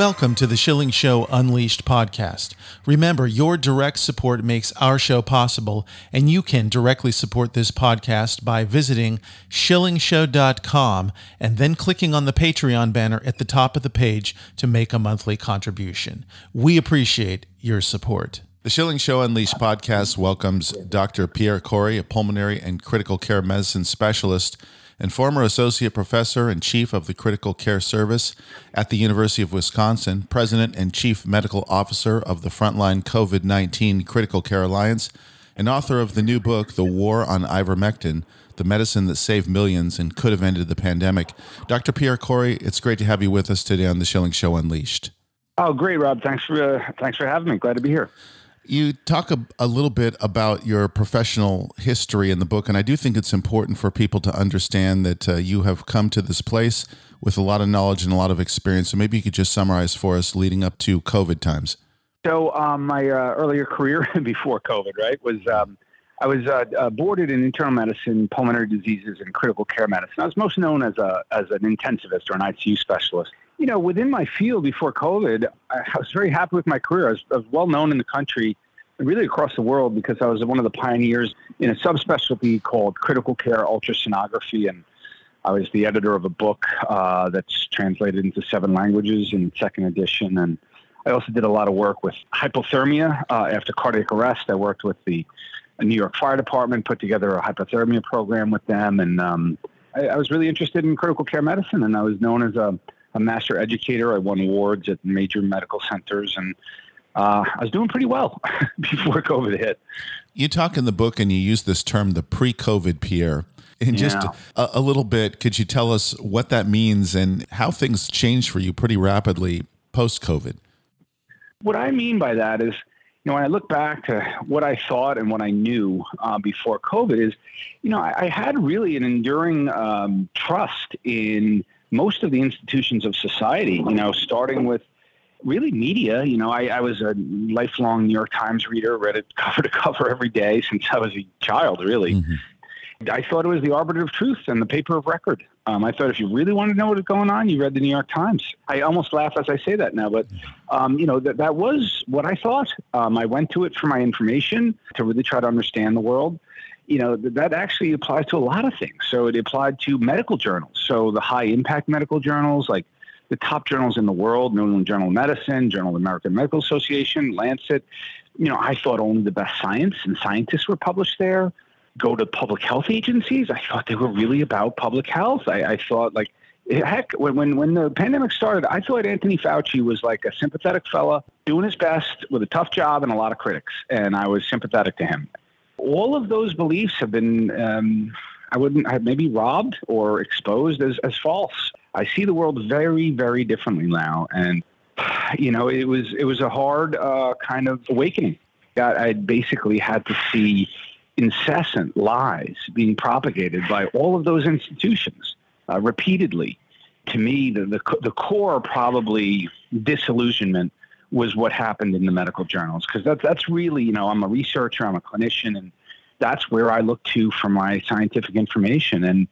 Welcome to the Schilling Show Unleashed podcast. Remember, your direct support makes our show possible, and you can directly support this podcast by visiting schillingshow.com and then clicking on the Patreon banner at the top of the page to make a monthly contribution. We appreciate your support. The Schilling Show Unleashed podcast welcomes Dr. Pierre Kory, a pulmonary and critical care medicine specialist and former associate professor and chief of the critical care service at the University of Wisconsin, president and chief medical officer of the Frontline COVID 19 Critical Care Alliance, and author of the new book, The War on Ivermectin The Medicine That Saved Millions and Could Have Ended the Pandemic. Dr. Pierre Kory, it's great to have you with us today on the Schilling Show Unleashed. Oh, great, Rob. Thanks for uh, thanks for having me. Glad to be here. You talk a, a little bit about your professional history in the book, and I do think it's important for people to understand that uh, you have come to this place with a lot of knowledge and a lot of experience. So maybe you could just summarize for us leading up to COVID times. So, um, my uh, earlier career before COVID, right, was um, I was uh, uh, boarded in internal medicine, pulmonary diseases, and critical care medicine. I was most known as a as an intensivist or an ICU specialist. You know, within my field before COVID, I, was very happy with my career. I was, I was well known in the country and really across the world because I was one of the pioneers in a subspecialty called critical care ultrasonography and I was the editor of a book uh, that's translated into seven languages in second edition. And I also did a lot of work with hypothermia uh, after cardiac arrest. I worked with the New York Fire Department, put together a hypothermia program with them. And um, I, I was really interested in critical care medicine. And I was known as a, a master educator. I won awards at major medical centers. And uh, I was doing pretty well before COVID hit. You talk in the book and you use this term, the pre COVID Pierre. In just Yeah. a, a little bit, could you tell us what that means and how things changed for you pretty rapidly post COVID? What I mean by that is, you know, when I look back to what I thought and what I knew uh, before COVID is, you know, I, I had really an enduring um, trust in most of the institutions of society, you know, starting with really media. You know, I, I was a lifelong New York Times reader, read it cover to cover every day since I was a child, really. I thought it was the arbiter of truth and the paper of record. Um, I thought if you really wanted to know what was going on, you read the New York Times. I almost laugh as I say that now, but um, you know that that was what I thought. Um, I went to it for my information to really try to understand the world. You know th- that actually applies to a lot of things. So it applied to medical journals. So the high impact medical journals, like the top journals in the world, New England Journal of Medicine, Journal of American Medical Association, Lancet. You know, I thought only the best science and scientists were published there go to public health agencies. I thought they were really about public health. I, I thought like heck when, when when the pandemic started, I thought Anthony Fauci was like a sympathetic fella doing his best with a tough job and a lot of critics, and I was sympathetic to him. All of those beliefs have been. Um, I wouldn't have maybe robbed or exposed as, as false. I see the world very, very differently now. And, you know, it was, it was a hard uh, kind of awakening. I I basically had to see incessant lies being propagated by all of those institutions uh, repeatedly. To me, the, the, the core probably disillusionment was what happened in the medical journals because that's, that's really, you know, I'm a researcher, I'm a clinician, and that's where I look to for my scientific information. And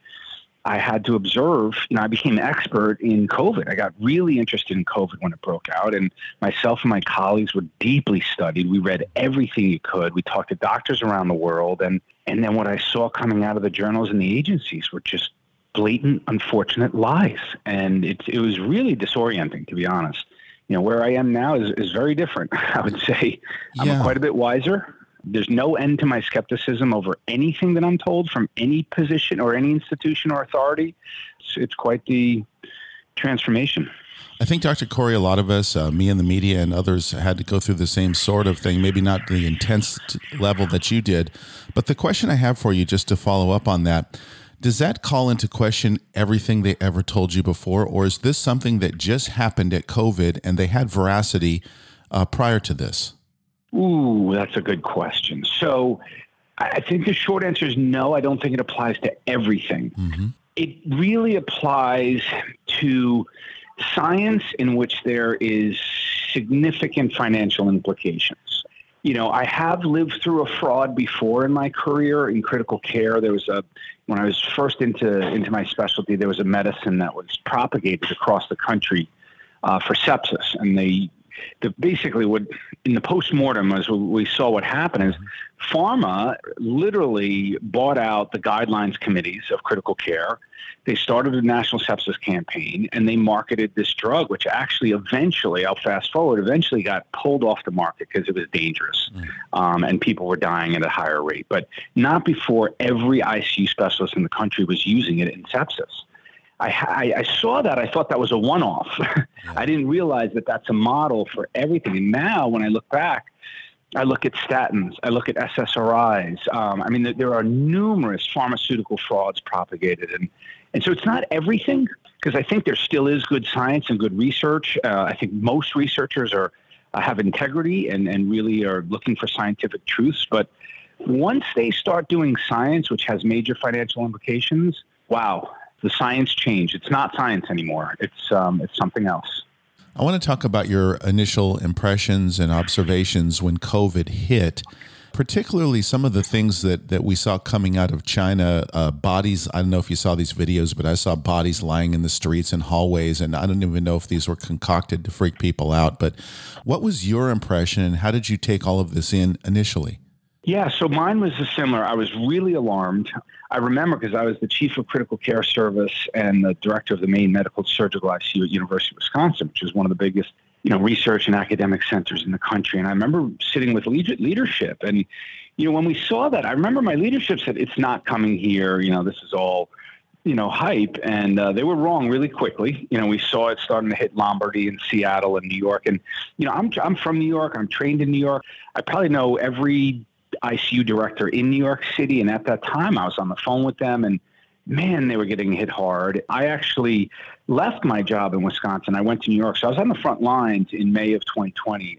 I had to observe, you know, I became an expert in COVID. I got really interested in COVID when it broke out, and myself and my colleagues were deeply studied. We read everything you could. We talked to doctors around the world, and and then what I saw coming out of the journals and the agencies were just blatant, unfortunate lies, and it it was really disorienting, to be honest. You know, where I am now is is very different. I would say Yeah. I'm quite a bit wiser. There's no end to my skepticism over anything that I'm told from any position or any institution or authority. It's, it's quite the transformation. I think, Dr. Kory, a lot of us, uh, me and the media and others, had to go through the same sort of thing, maybe not the intense level that you did. But the question I have for you, just to follow up on that, Does that call into question everything they ever told you before, or is this something that just happened at COVID and they had veracity uh, prior to this? Ooh, that's a good question. So I think the short answer is no. I don't think it applies to everything. Mm-hmm. It really applies to science in which there is significant financial implications. You know, I have lived through a fraud before in my career in critical care. There was a when I was first into into my specialty, there was a medicine that was propagated across the country uh, for sepsis, and they the, basically what in the post-mortem as we saw what happened is pharma literally bought out the guidelines committees of critical care. They started a national sepsis campaign and they marketed this drug which actually eventually i'll fast forward eventually got pulled off the market because it was dangerous mm. um, and people were dying at a higher rate. But not before every icu specialist in the country was using it in sepsis I, I, I, saw that. I thought that was a one off. Yeah. I didn't realize that that's a model for everything. And now, when I look back, I look at statins, I look at SSRIs. Um, I mean, there are numerous pharmaceutical frauds propagated. And, and so it's not everything, because I think there still is good science and good research. Uh, I think most researchers are uh, have integrity and, and really are looking for scientific truths. But once they start doing science, which has major financial implications, wow, the science changed. It's not science anymore. It's um, it's something else. I want to talk about your initial impressions and observations when COVID hit, particularly some of the things that, that we saw coming out of China. Uh, bodies, I don't know if you saw these videos, but I saw bodies lying in the streets and hallways, and I don't even know if these were concocted to freak people out. But what was your impression, and how did you take all of this in initially? Yeah, so mine was similar. I was really alarmed. I remember because I was the chief of critical care service and the director of the main medical surgical ICU at University of Wisconsin, which is one of the biggest, you know, research and academic centers in the country. And I remember sitting with leadership, and you know, when we saw that, I remember my leadership said, "It's not coming here. You know, this is all." you know, hype, and uh, they were wrong really quickly. You know, we saw it starting to hit Lombardy and Seattle and New York, and you know, I'm I'm from New York. I'm trained in New York. I probably know every ICU director in New York City. And at that time, I was on the phone with them, and man, they were getting hit hard. I actually left my job in Wisconsin. I went to New York. So I was on the front lines in May of 2020.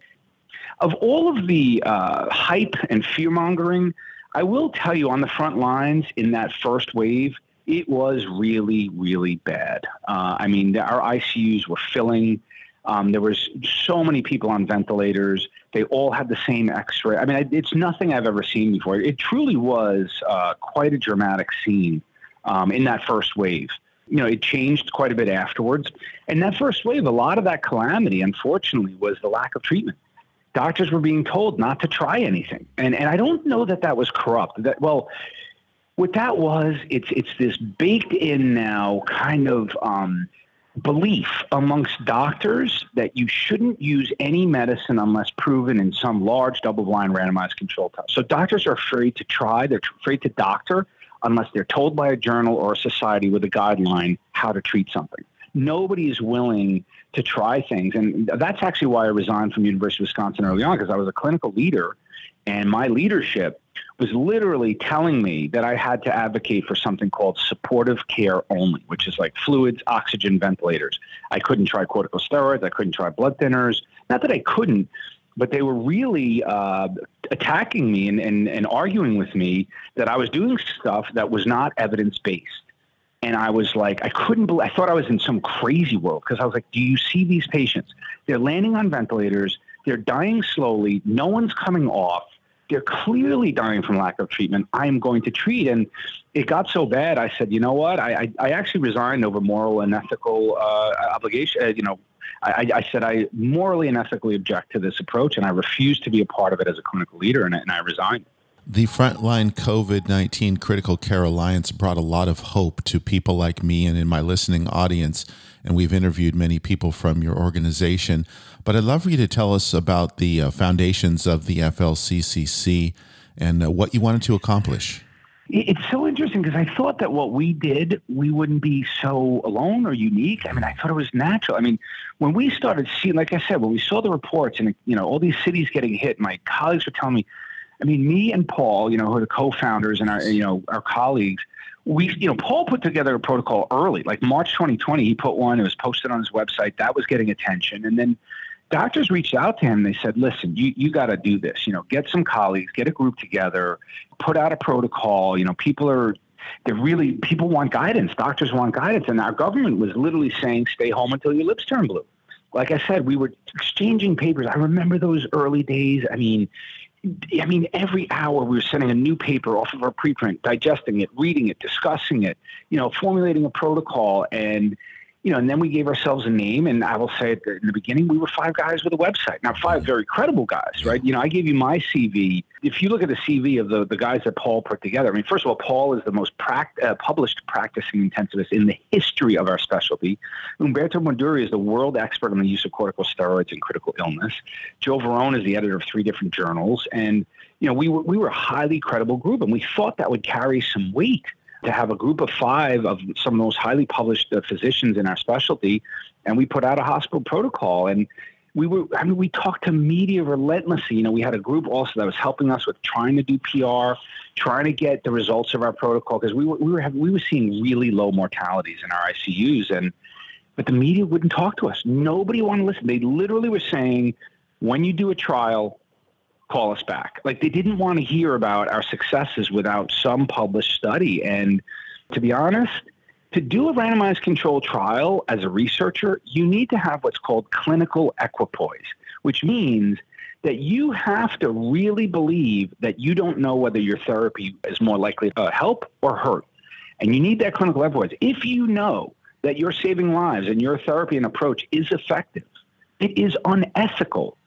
Of all of the uh, hype and fear mongering, I will tell you on the front lines in that first wave, it was really, really bad. Uh, I mean, our ICUs were filling. Um, there was so many people on ventilators. They all had the same X-ray. I mean, it's nothing I've ever seen before. It truly was uh, quite a dramatic scene um, in that first wave. You know, it changed quite a bit afterwards. And that first wave, a lot of that calamity, unfortunately, was the lack of treatment. Doctors were being told not to try anything, and and I don't know that that was corrupt. That well, what that was, it's it's this baked in now kind of. Um, belief amongst doctors that you shouldn't use any medicine unless proven in some large double-blind randomized control test. So doctors are afraid to try, they're afraid to doctor unless they're told by a journal or a society with a guideline how to treat something. Nobody is willing to try things. And that's actually why I resigned from University of Wisconsin early on because I was a clinical leader and my leadership was literally telling me that I had to advocate for something called supportive care only, which is like fluids, oxygen, ventilators. I couldn't try corticosteroids. I couldn't try blood thinners. Not that I couldn't, but they were really uh, attacking me and, and, and arguing with me that I was doing stuff that was not evidence based. And I was like, I couldn't believe, I thought I was in some crazy world because I was like, do you see these patients? They're landing on ventilators. They're dying slowly. No one's coming off they're clearly dying from lack of treatment. I'm going to treat. And it got so bad, I said, you know what? I, I, I actually resigned over moral and ethical uh, obligation. Uh, you know, I, I, said I morally and ethically object to this approach, and I refuse to be a part of it as a clinical leader, and, and I resigned. The Frontline COVID 19 Critical Care Alliance brought a lot of hope to people like me and in my listening audience. And we've interviewed many people from your organization. But I'd love for you to tell us about the uh, foundations of the FLCCC and uh, what you wanted to accomplish. It's so interesting because I thought that what we did, we wouldn't be so alone or unique. I mean, I thought it was natural. I mean, when we started seeing, like I said, when we saw the reports and, you know, all these cities getting hit, my colleagues were telling me, I mean, me and Paul, you know, who are the co-founders and our, you know, our colleagues, we, you know, Paul put together a protocol early, like March 2020. He put one. It was posted on his website. That was getting attention, and then doctors reached out to him. They said, "Listen, you you got to do this. You know, get some colleagues, get a group together, put out a protocol. You know, people are." They're really people want guidance. Doctors want guidance, and our government was literally saying, "Stay home until your lips turn blue." Like I said, we were exchanging papers. I remember those early days. I mean, I mean, every hour we were sending a new paper off of our preprint, digesting it, reading it, discussing it, you know, formulating a protocol. And you know, and then we gave ourselves a name. And I will say in the beginning, we were five guys with a website. Now, five very credible guys, right? You know, I gave you my CV. If you look at the CV of the, the guys that Paul put together, I mean, first of all, Paul is the most pract- uh, published practicing intensivist in the history of our specialty. Umberto Meduri is the world expert on the use of corticosteroids in critical illness. Joe Varon is the editor of three different journals. And, you know, we were, we were a highly credible group, and we thought that would carry some weight to have a group of five of some of the most highly published uh, physicians in our specialty, and we put out a hospital protocol. And we were, I mean, we talked to media relentlessly. You know, we had a group also that was helping us with trying to do PR, trying to get the results of our protocol because we were we were having, we were seeing really low mortalities in our ICUs, and but the media wouldn't talk to us. Nobody wanted to listen. They literally were saying, when you do a trial, call us back. Like they didn't want to hear about our successes without some published study. And to be honest, to do a randomized control trial as a researcher, you need to have what's called clinical equipoise, which means that you have to really believe that you don't know whether your therapy is more likely to help or hurt. And you need that clinical equipoise. If you know that you're saving lives and your therapy and approach is effective, it is unethical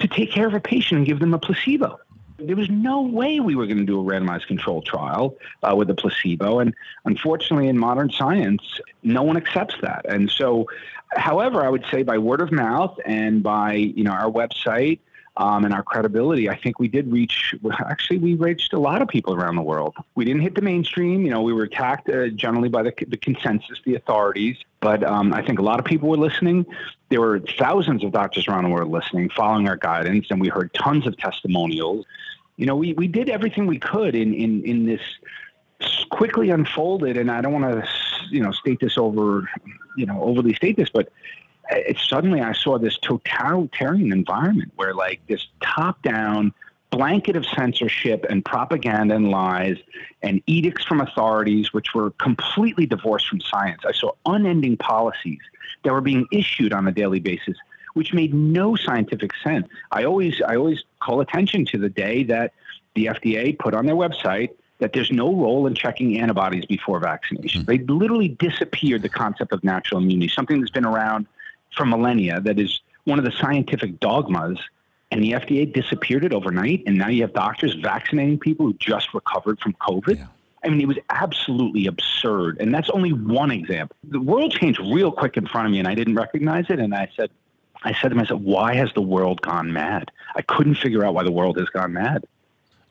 to take care of a patient and give them a placebo. There was no way we were going to do a randomized control trial uh, with a placebo. And unfortunately, in modern science, no one accepts that. And so, however, I would say by word of mouth and by you know our website um, and our credibility, I think we did reach. Actually, we reached a lot of people around the world. We didn't hit the mainstream. You know, we were attacked uh, generally by the, the consensus, the authorities. But um, I think a lot of people were listening. There were thousands of doctors around the world listening, following our guidance, and we heard tons of testimonials. You know, we, we did everything we could in, in, in this quickly unfolded, and I don't want to, you know, state this over, you know, overly state this, but it, suddenly I saw this totalitarian environment where like this top down blanket of censorship and propaganda and lies and edicts from authorities which were completely divorced from science. I saw unending policies that were being issued on a daily basis which made no scientific sense. I always I always call attention to the day that the FDA put on their website that there's no role in checking antibodies before vaccination. Mm-hmm. They literally disappeared the concept of natural immunity, something that's been around for millennia that is one of the scientific dogmas and the FDA disappeared it overnight, and now you have doctors vaccinating people who just recovered from COVID. Yeah. I mean, it was absolutely absurd, and that's only one example. The world changed real quick in front of me, and I didn't recognize it. And I said, I said to myself, "Why has the world gone mad?" I couldn't figure out why the world has gone mad.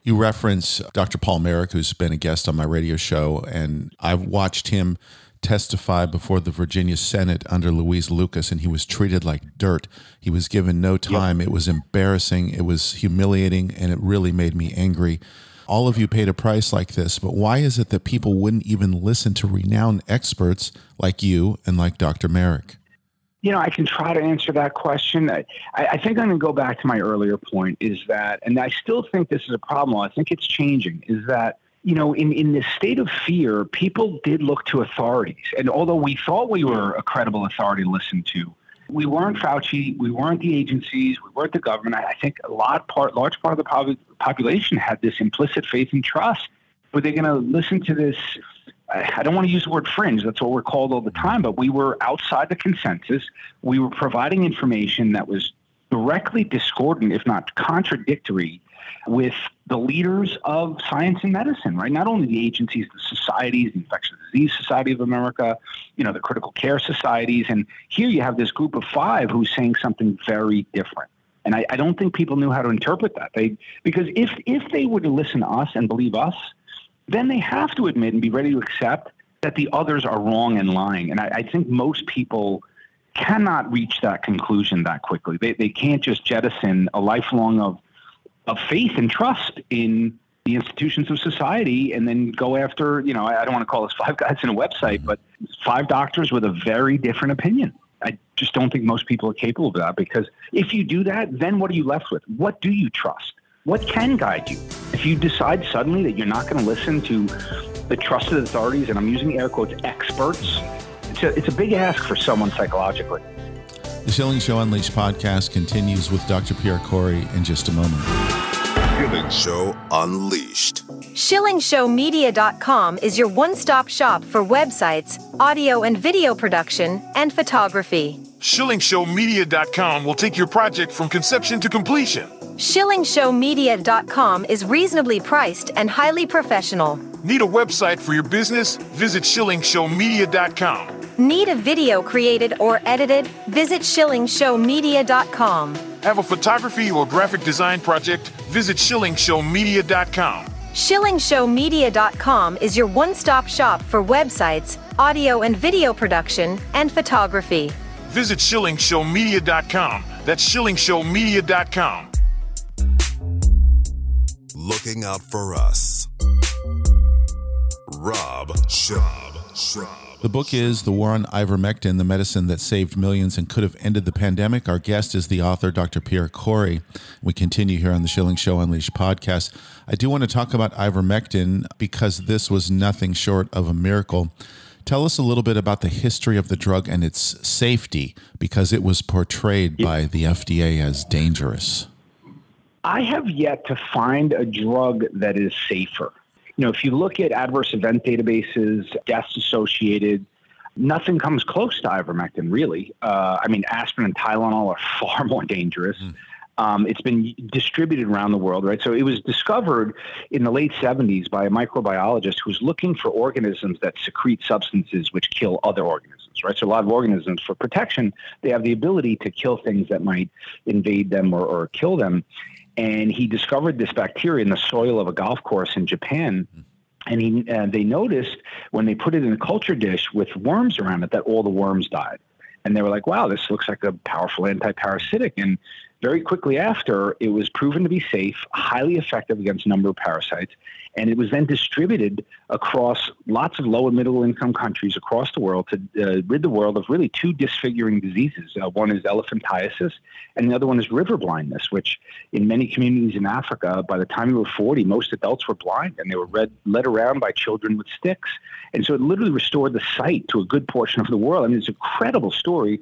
You reference Dr. Paul Marik, who's been a guest on my radio show, and I've watched him testify before the Virginia Senate under Louise Lucas, and he was treated like dirt. He was given no time. Yep. It was embarrassing. It was humiliating, and it really made me angry. All of you paid a price like this, but why is it that people wouldn't even listen to renowned experts like you and like Dr. Marik? You know, I can try to answer that question. I, I think I'm going to go back to my earlier point is that, and I still think this is a problem. I think it's changing, is that you know, in, in this state of fear, people did look to authorities. And although we thought we were a credible authority to listen to, we weren't Fauci, we weren't the agencies, we weren't the government. I think a lot part, large part of the population had this implicit faith and trust. Were they going to listen to this? I don't want to use the word fringe. That's what we're called all the time. But we were outside the consensus. We were providing information that was directly discordant, if not contradictory, with the leaders of science and medicine, right? Not only the agencies, the societies, the Infectious Disease Society of America, you know, the critical care societies. And here you have this group of five who's saying something very different. And I, I don't think people knew how to interpret that. They because if if they were to listen to us and believe us, then they have to admit and be ready to accept that the others are wrong and lying. And I, I think most people cannot reach that conclusion that quickly. They, they can't just jettison a lifelong of of faith and trust in the institutions of society and then go after, you know, I don't want to call this five guys in a website, but five doctors with a very different opinion. I just don't think most people are capable of that because if you do that, then what are you left with? What do you trust? What can guide you? If you decide suddenly that you're not going to listen to the trusted authorities, and I'm using air quotes, experts, it's a, it's a big ask for someone psychologically. The Schilling Show Unleashed podcast continues with Dr. Pierre Kory in just a moment. Schilling Show Unleashed. SchillingShowMedia.com is your one stop shop for websites, audio and video production, and photography. SchillingShowMedia.com will take your project from conception to completion. SchillingShowMedia.com is reasonably priced and highly professional. Need a website for your business? Visit SchillingShowMedia.com. Need a video created or edited? Visit SchillingShowMedia.com. Have a photography or graphic design project? Visit SchillingShowMedia.com. SchillingShowMedia.com is your one stop shop for websites, audio and video production, and photography. Visit SchillingShowMedia.com. That's SchillingShowMedia.com. Looking out for us. Rob Schilling. The book is The War on Ivermectin, the medicine that saved millions and could have ended the pandemic. Our guest is the author, Dr. Pierre Kory. We continue here on the Schilling Show Unleashed podcast. I do want to talk about ivermectin because this was nothing short of a miracle. Tell us a little bit about the history of the drug and its safety because it was portrayed by the FDA as dangerous. I have yet to find a drug that is safer. You know, if you look at adverse event databases, deaths associated, nothing comes close to ivermectin, really. Uh, I mean, aspirin and Tylenol are far more dangerous. Mm. Um, it's been distributed around the world, right? So it was discovered in the late 70s by a microbiologist who was looking for organisms that secrete substances which kill other organisms, right? So a lot of organisms, for protection, they have the ability to kill things that might invade them or, or kill them. And he discovered this bacteria in the soil of a golf course in Japan. And he, uh, they noticed when they put it in a culture dish with worms around it that all the worms died. And they were like, wow, this looks like a powerful anti-parasitic. And very quickly after, it was proven to be safe, highly effective against a number of parasites, and it was then distributed across lots of low and middle income countries across the world to uh, rid the world of really two disfiguring diseases. Uh, one is elephantiasis, and the other one is river blindness, which in many communities in Africa, by the time you were 40, most adults were blind and they were read, led around by children with sticks. And so it literally restored the sight to a good portion of the world. I mean, it's an incredible story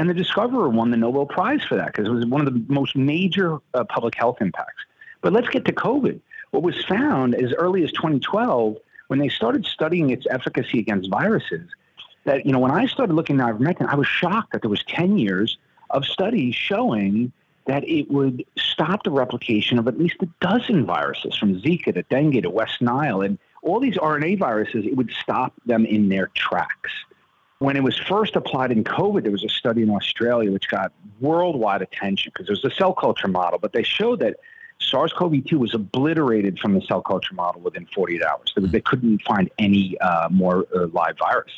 and the discoverer won the Nobel Prize for that because it was one of the most major uh, public health impacts. But let's get to COVID. What was found as early as 2012, when they started studying its efficacy against viruses, that, you know, when I started looking at ivermectin, I was shocked that there was 10 years of studies showing that it would stop the replication of at least a dozen viruses from Zika to dengue to West Nile. And all these RNA viruses, it would stop them in their tracks. When it was first applied in COVID, there was a study in Australia which got worldwide attention because it was a cell culture model, but they showed that SARS CoV 2 was obliterated from the cell culture model within 48 hours. They couldn't find any uh, more uh, live virus.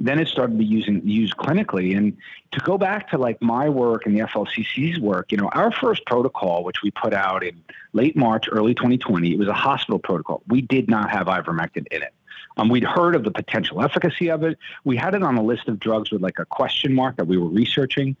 Then it started to be using, used clinically. And to go back to like my work and the FLCCC's work, you know, our first protocol, which we put out in late March, early 2020, it was a hospital protocol. We did not have ivermectin in it. Um, we'd heard of the potential efficacy of it. We had it on a list of drugs with like a question mark that we were researching.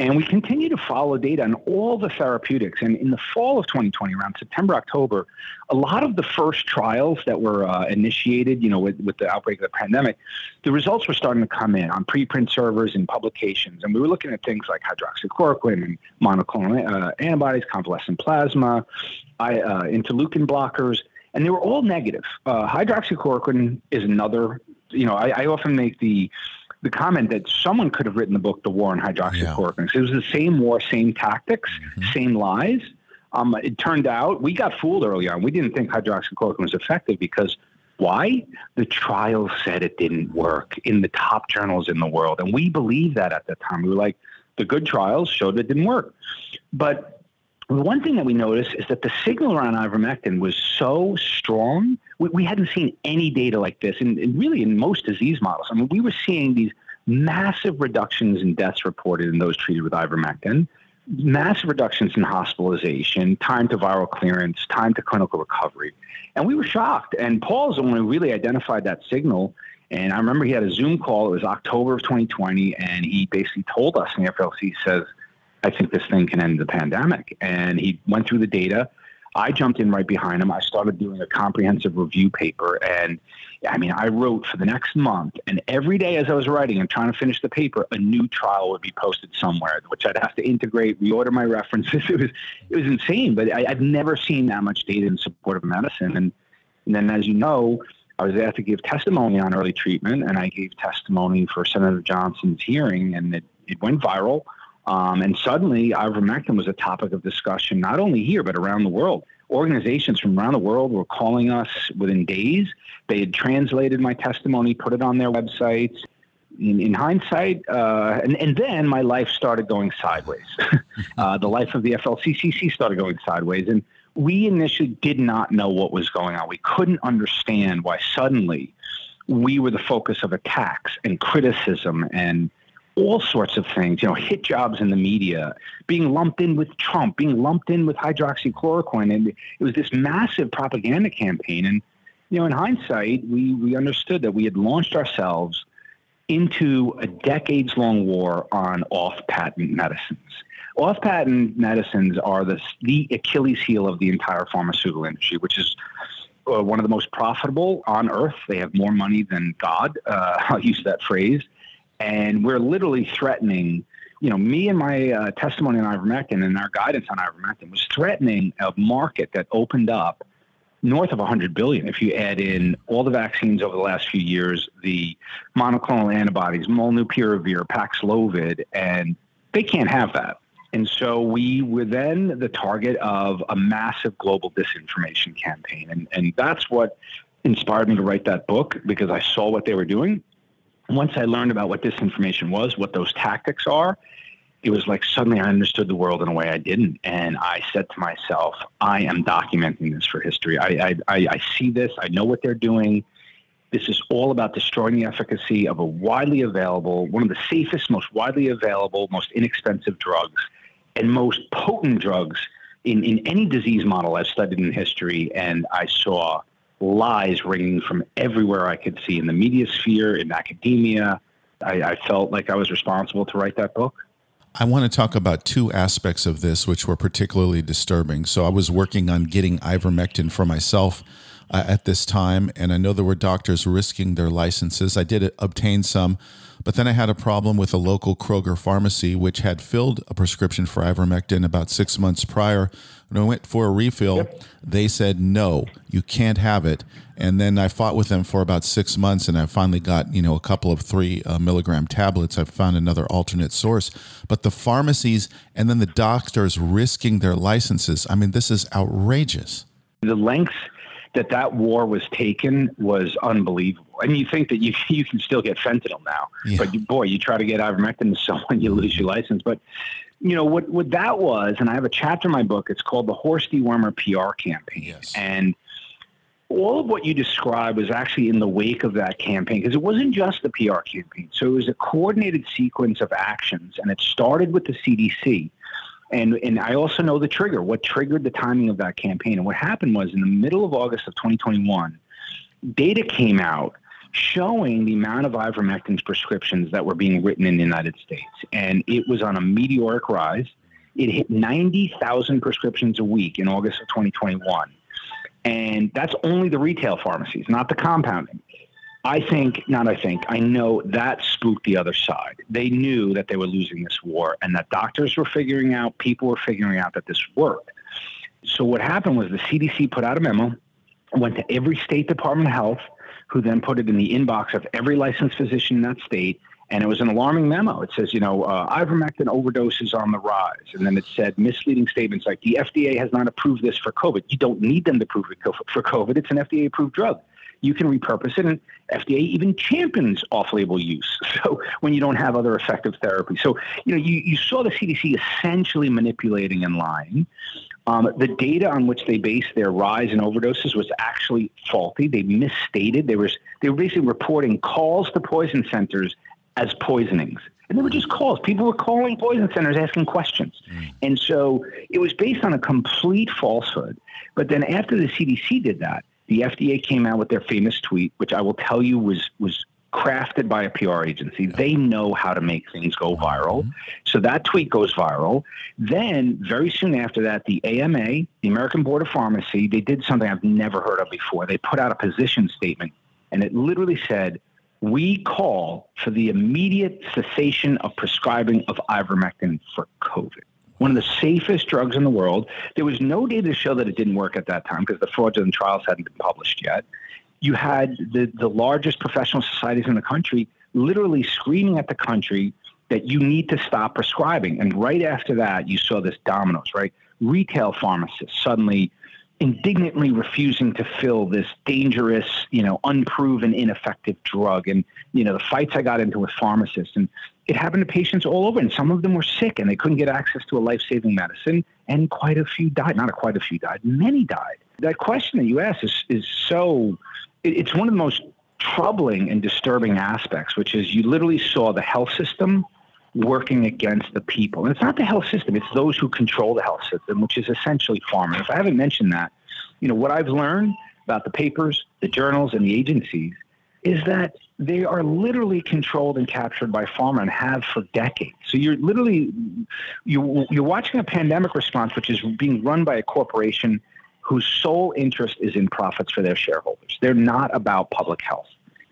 And we continue to follow data on all the therapeutics. And in the fall of 2020, around September, October, a lot of the first trials that were uh, initiated, you know, with, with the outbreak of the pandemic, the results were starting to come in on preprint servers and publications. And we were looking at things like hydroxychloroquine and monoclonal uh, antibodies, convalescent plasma, I, uh, interleukin blockers and they were all negative. Uh, hydroxychloroquine is another. You know, I, I, often make the the comment that someone could have written the book "The War on Hydroxychloroquine." Yeah. It was the same war, same tactics, mm-hmm. same lies. Um, it turned out we got fooled early on. We didn't think hydroxychloroquine was effective because why? The trials said it didn't work in the top journals in the world, and we believed that at the time. We were like, the good trials showed it didn't work, but one thing that we noticed is that the signal around ivermectin was so strong. We, we hadn't seen any data like this, and, really in most disease models. I mean, we were seeing these massive reductions in deaths reported in those treated with ivermectin, massive reductions in hospitalization, time to viral clearance, time to clinical recovery. And we were shocked. And Paul's the one who really identified that signal. And I remember he had a Zoom call. It was October of 2020. And he basically told us in the FLC says, I think this thing can end the pandemic. And he went through the data. I jumped in right behind him. I started doing a comprehensive review paper. And I mean, I wrote for the next month. And every day as I was writing and trying to finish the paper, a new trial would be posted somewhere, which I'd have to integrate, reorder my references. It was, it was insane. But I, I've never seen that much data in support of medicine. And, and then, as you know, I was asked to give testimony on early treatment, and I gave testimony for Senator Johnson's hearing, and it, it went viral. Um, and suddenly, ivermectin was a topic of discussion, not only here, but around the world. Organizations from around the world were calling us within days. They had translated my testimony, put it on their websites. In, in hindsight, uh, and, and then my life started going sideways. uh, the life of the FLCCC started going sideways. And we initially did not know what was going on. We couldn't understand why suddenly we were the focus of attacks and criticism and all sorts of things, you know, hit jobs in the media, being lumped in with Trump, being lumped in with hydroxychloroquine. And it was this massive propaganda campaign. And, you know, in hindsight, we, we understood that we had launched ourselves into a decades long war on off patent medicines. Off patent medicines are the, the Achilles heel of the entire pharmaceutical industry, which is uh, one of the most profitable on earth. They have more money than God. Uh, I'll use that phrase and we're literally threatening you know, me and my uh, testimony on ivermectin and our guidance on ivermectin was threatening a market that opened up north of 100 billion if you add in all the vaccines over the last few years, the monoclonal antibodies, molnupiravir, Paxlovid, and they can't have that. And so we were then the target of a massive global disinformation campaign. And, and that's what inspired me to write that book because I saw what they were doing once I learned about what disinformation was, what those tactics are, it was like suddenly I understood the world in a way I didn't. And I said to myself, I am documenting this for history. I, I, I see this, I know what they're doing. This is all about destroying the efficacy of a widely available, one of the safest, most widely available, most inexpensive drugs, and most potent drugs in, in any disease model I've studied in history. And I saw lies ringing from everywhere I could see in the media sphere, in academia. I, I felt like I was responsible to write that book. I want to talk about two aspects of this which were particularly disturbing. So I was working on getting ivermectin for myself uh, at this time, and I know there were doctors risking their licenses. I did obtain some, but then I had a problem with a local Kroger pharmacy which had filled a prescription for ivermectin about six months prior. When I went for a refill, yep. they said no, you can't have it. And then I fought with them for about six months, and I finally got you know a couple of three uh, milligram tablets. I found another alternate source, but the pharmacies and then the doctors risking their licenses. I mean, this is outrageous. The lengths that that war was taken was unbelievable. And you think that you you can still get fentanyl now, yeah. but you, boy, you try to get ivermectin to someone, you lose your license. But you know what what that was, and I have a chapter in my book. It's called the Horse Dewormer PR campaign, yes. and all of what you described was actually in the wake of that campaign because it wasn't just the PR campaign. So it was a coordinated sequence of actions, and it started with the CDC and and I also know the trigger, what triggered the timing of that campaign. And what happened was in the middle of August of 2021, data came out showing the amount of ivermectin prescriptions that were being written in the United States. And it was on a meteoric rise. It hit 90,000 prescriptions a week in August of 2021. And that's only the retail pharmacies, not the compounding. I think, not I think, I know that spooked the other side. They knew that they were losing this war and that doctors were figuring out, people were figuring out that this worked. So what happened was the CDC put out a memo, went to every state department of health, who then put it in the inbox of every licensed physician in that state. And it was an alarming memo. It says, you know, uh, ivermectin overdoses on the rise. And then it said misleading statements like the FDA has not approved this for COVID. You don't need them to prove it for COVID. It's an FDA approved drug you can repurpose it. And FDA even champions off-label use. So when you don't have other effective therapy, so you know you, you saw the CDC essentially manipulating and lying. Um, the data on which they based their rise in overdoses was actually faulty. They misstated. They was they were basically reporting calls to poison centers as poisonings. And they were just calls. People were calling poison centers asking questions. And so it was based on a complete falsehood. But then after the CDC did that, the FDA came out with their famous tweet, which I will tell you was was crafted by a PR agency. They know how to make things go uh-huh. viral. So that tweet goes viral. Then, very soon after that, the AMA, the American Board of Pharmacy, they did something I've never heard of before. They put out a position statement, and it literally said, we call for the immediate cessation of prescribing of ivermectin for COVID. One of the safest drugs in the world. There was no data to show that it didn't work at that time because the fraudulent trials hadn't been published yet you had the, the largest professional societies in the country literally screaming at the country that you need to stop prescribing. And right after that, you saw this dominoes, right? Retail pharmacists suddenly indignantly refusing to fill this dangerous, you know, unproven, ineffective drug. And, you know, the fights I got into with pharmacists and it happened to patients all over. And some of them were sick and they couldn't get access to a life saving medicine. And quite a few died. Not quite a few died, many died. That question that you asked is, is so it- it's one of the most troubling and disturbing aspects, which is you literally saw the health system working against the people. And it's not the health system, it's those who control the health system, which is essentially pharma. If I haven't mentioned that, you know, what I've learned about the papers, the journals, and the agencies is that they are literally controlled and captured by pharma and have for decades. So you're literally you you're watching a pandemic response which is being run by a corporation whose sole interest is in profits for their shareholders. They're not about public health.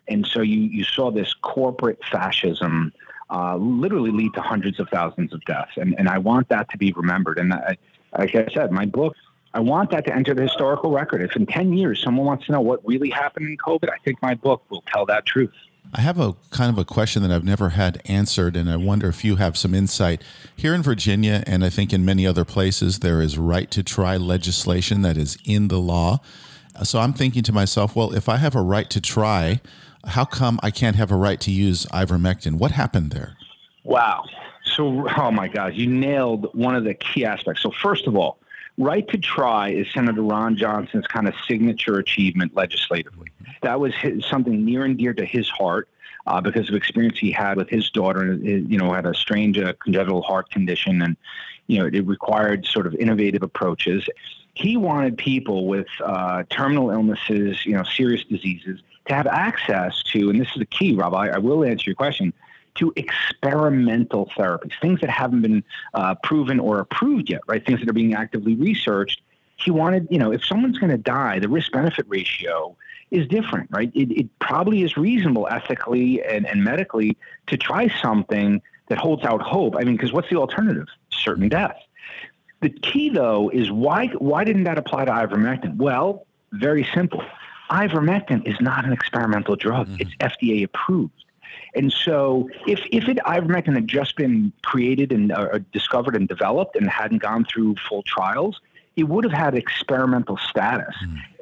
And so you, you saw this corporate fascism uh, literally lead to hundreds of thousands of deaths. And, and I want that to be remembered. And I, like I said, my book, I want that to enter the historical record. If in 10 years someone wants to know what really happened in COVID, I think my book will tell that truth. I have a kind of a question that I've never had answered, and I wonder if you have some insight. Here in Virginia, and I think in many other places, there is right to try legislation that is in the law. So I'm thinking to myself, well, if I have a right to try, how come I can't have a right to use ivermectin? What happened there? Wow. So, oh my God, you nailed one of the key aspects. So, first of all, right to try is Senator Ron Johnson's kind of signature achievement legislatively. That was his, something near and dear to his heart uh, because of experience he had with his daughter. uh, You know, had a strange uh, congenital heart condition, and you know, it required sort of innovative approaches. He wanted people with uh, terminal illnesses, you know, serious diseases, to have access to, and this is the key, Rob. I, I will answer your question to experimental therapies, things that haven't been uh, proven or approved yet, right? Things that are being actively researched. He wanted, you know, if someone's going to die, the risk benefit ratio is different, right? It, it probably is reasonable ethically and, and medically to try something that holds out hope. I mean, because what's the alternative? Certain death. The key, though, is why why didn't that apply to ivermectin? Well, very simple. Ivermectin is not an experimental drug. It's FDA approved. And so, if if it ivermectin had just been created and uh, discovered and developed and hadn't gone through full trials, it would have had experimental status.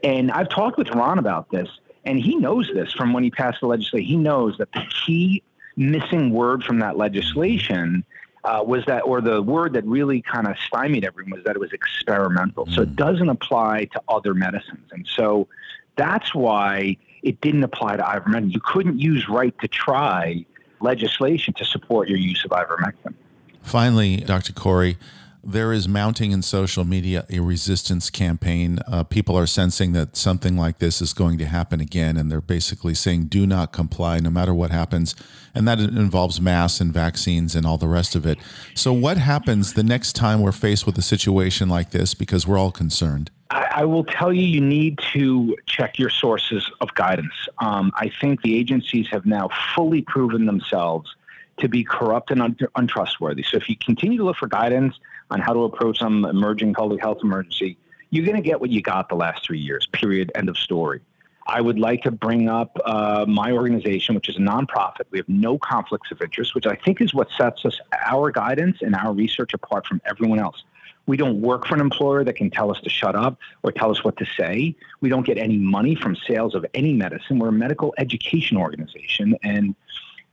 And I've talked with Ron about this, and he knows this from when he passed the legislation. He knows that the key missing word from that legislation uh, was that, or the word that really kind of stymied everyone was that it was experimental. So it doesn't apply to other medicines. And so that's why it didn't apply to ivermectin. You couldn't use right to try legislation to support your use of ivermectin. Finally, Dr. Kory, there is mounting in social media a resistance campaign. Uh, people are sensing that something like this is going to happen again, and they're basically saying, do not comply no matter what happens. And that involves masks and vaccines and all the rest of it. So, what happens the next time we're faced with a situation like this? Because we're all concerned. I, I will tell you, you need to check your sources of guidance. Um, I think the agencies have now fully proven themselves to be corrupt and un- untrustworthy. So if you continue to look for guidance on how to approach some emerging public health emergency, you're going to get what you got the last three years, period, end of story. I would like to bring up uh, my organization, which is a nonprofit. We have no conflicts of interest, which I think is what sets us, our guidance and our research apart from everyone else. We don't work for an employer that can tell us to shut up or tell us what to say. We don't get any money from sales of any medicine. We're a medical education organization. And,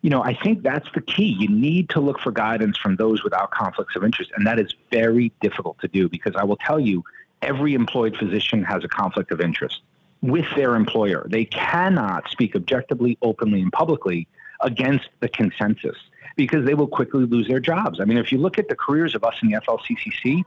you know, I think that's the key. You need to look for guidance from those without conflicts of interest. And that is very difficult to do because I will tell you, every employed physician has a conflict of interest with their employer. They cannot speak objectively, openly, and publicly against the consensus because they will quickly lose their jobs. I mean, if you look at the careers of us in the FLCCC,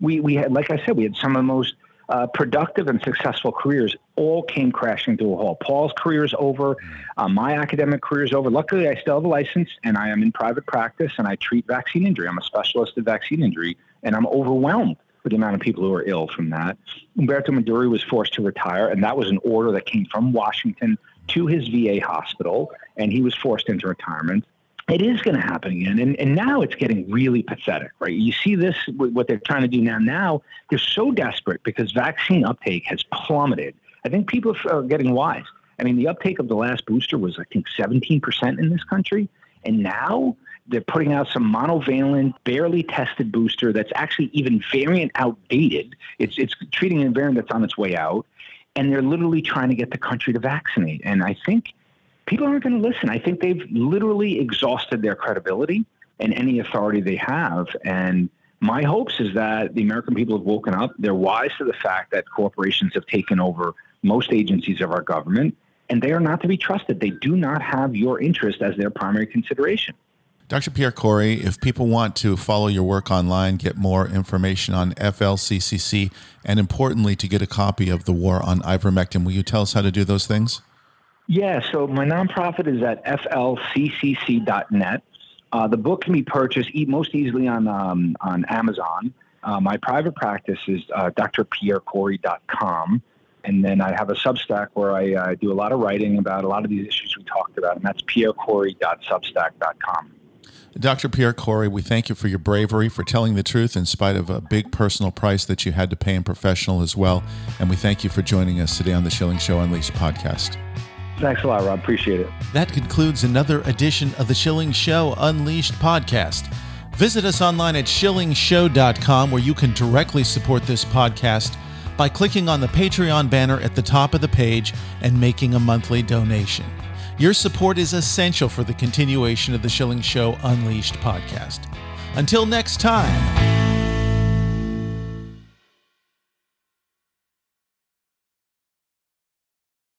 we, we had, like I said, we had some of the most uh, productive and successful careers all came crashing to a halt. Paul's career is over. Uh, my academic career is over. Luckily, I still have a license and I am in private practice and I treat vaccine injury. I'm a specialist in vaccine injury and I'm overwhelmed with the amount of people who are ill from that. Umberto Meduri was forced to retire, and that was an order that came from Washington to his VA hospital, and he was forced into retirement it is going to happen again. And, and now it's getting really pathetic, right? You see this, what they're trying to do now. Now they're so desperate because vaccine uptake has plummeted. I think people are getting wise. I mean, the uptake of the last booster was, I think, 17% in this country. And now they're putting out some monovalent, barely tested booster that's actually even variant outdated. It's, it's treating a variant that's on its way out. And they're literally trying to get the country to vaccinate. And I think people aren't going to listen. I think they've literally exhausted their credibility and any authority they have. And my hopes is that the American people have woken up. They're wise to the fact that corporations have taken over most agencies of our government, and they are not to be trusted. They do not have your interest as their primary consideration. Dr. Pierre Kory, if people want to follow your work online, get more information on FLCCC, and importantly, to get a copy of The War on Ivermectin, will you tell us how to do those things? Yeah, so my nonprofit is at flccc.net. Uh, the book can be purchased most easily on um, on Amazon. Uh, my private practice is uh, drpierrekory.com. And then I have a Substack where I uh, do a lot of writing about a lot of these issues we talked about, and that's pierrekory.substack.com. Dr. Pierre Kory, we thank you for your bravery, for telling the truth in spite of a big personal price that you had to pay in professional as well. And we thank you for joining us today on the Schilling Show Unleashed podcast. Thanks a lot, Rob. Appreciate it. That concludes another edition of the Schilling Show Unleashed podcast. Visit us online at schillingshow.com where you can directly support this podcast by clicking on the Patreon banner at the top of the page and making a monthly donation. Your support is essential for the continuation of the Schilling Show Unleashed podcast. Until next time.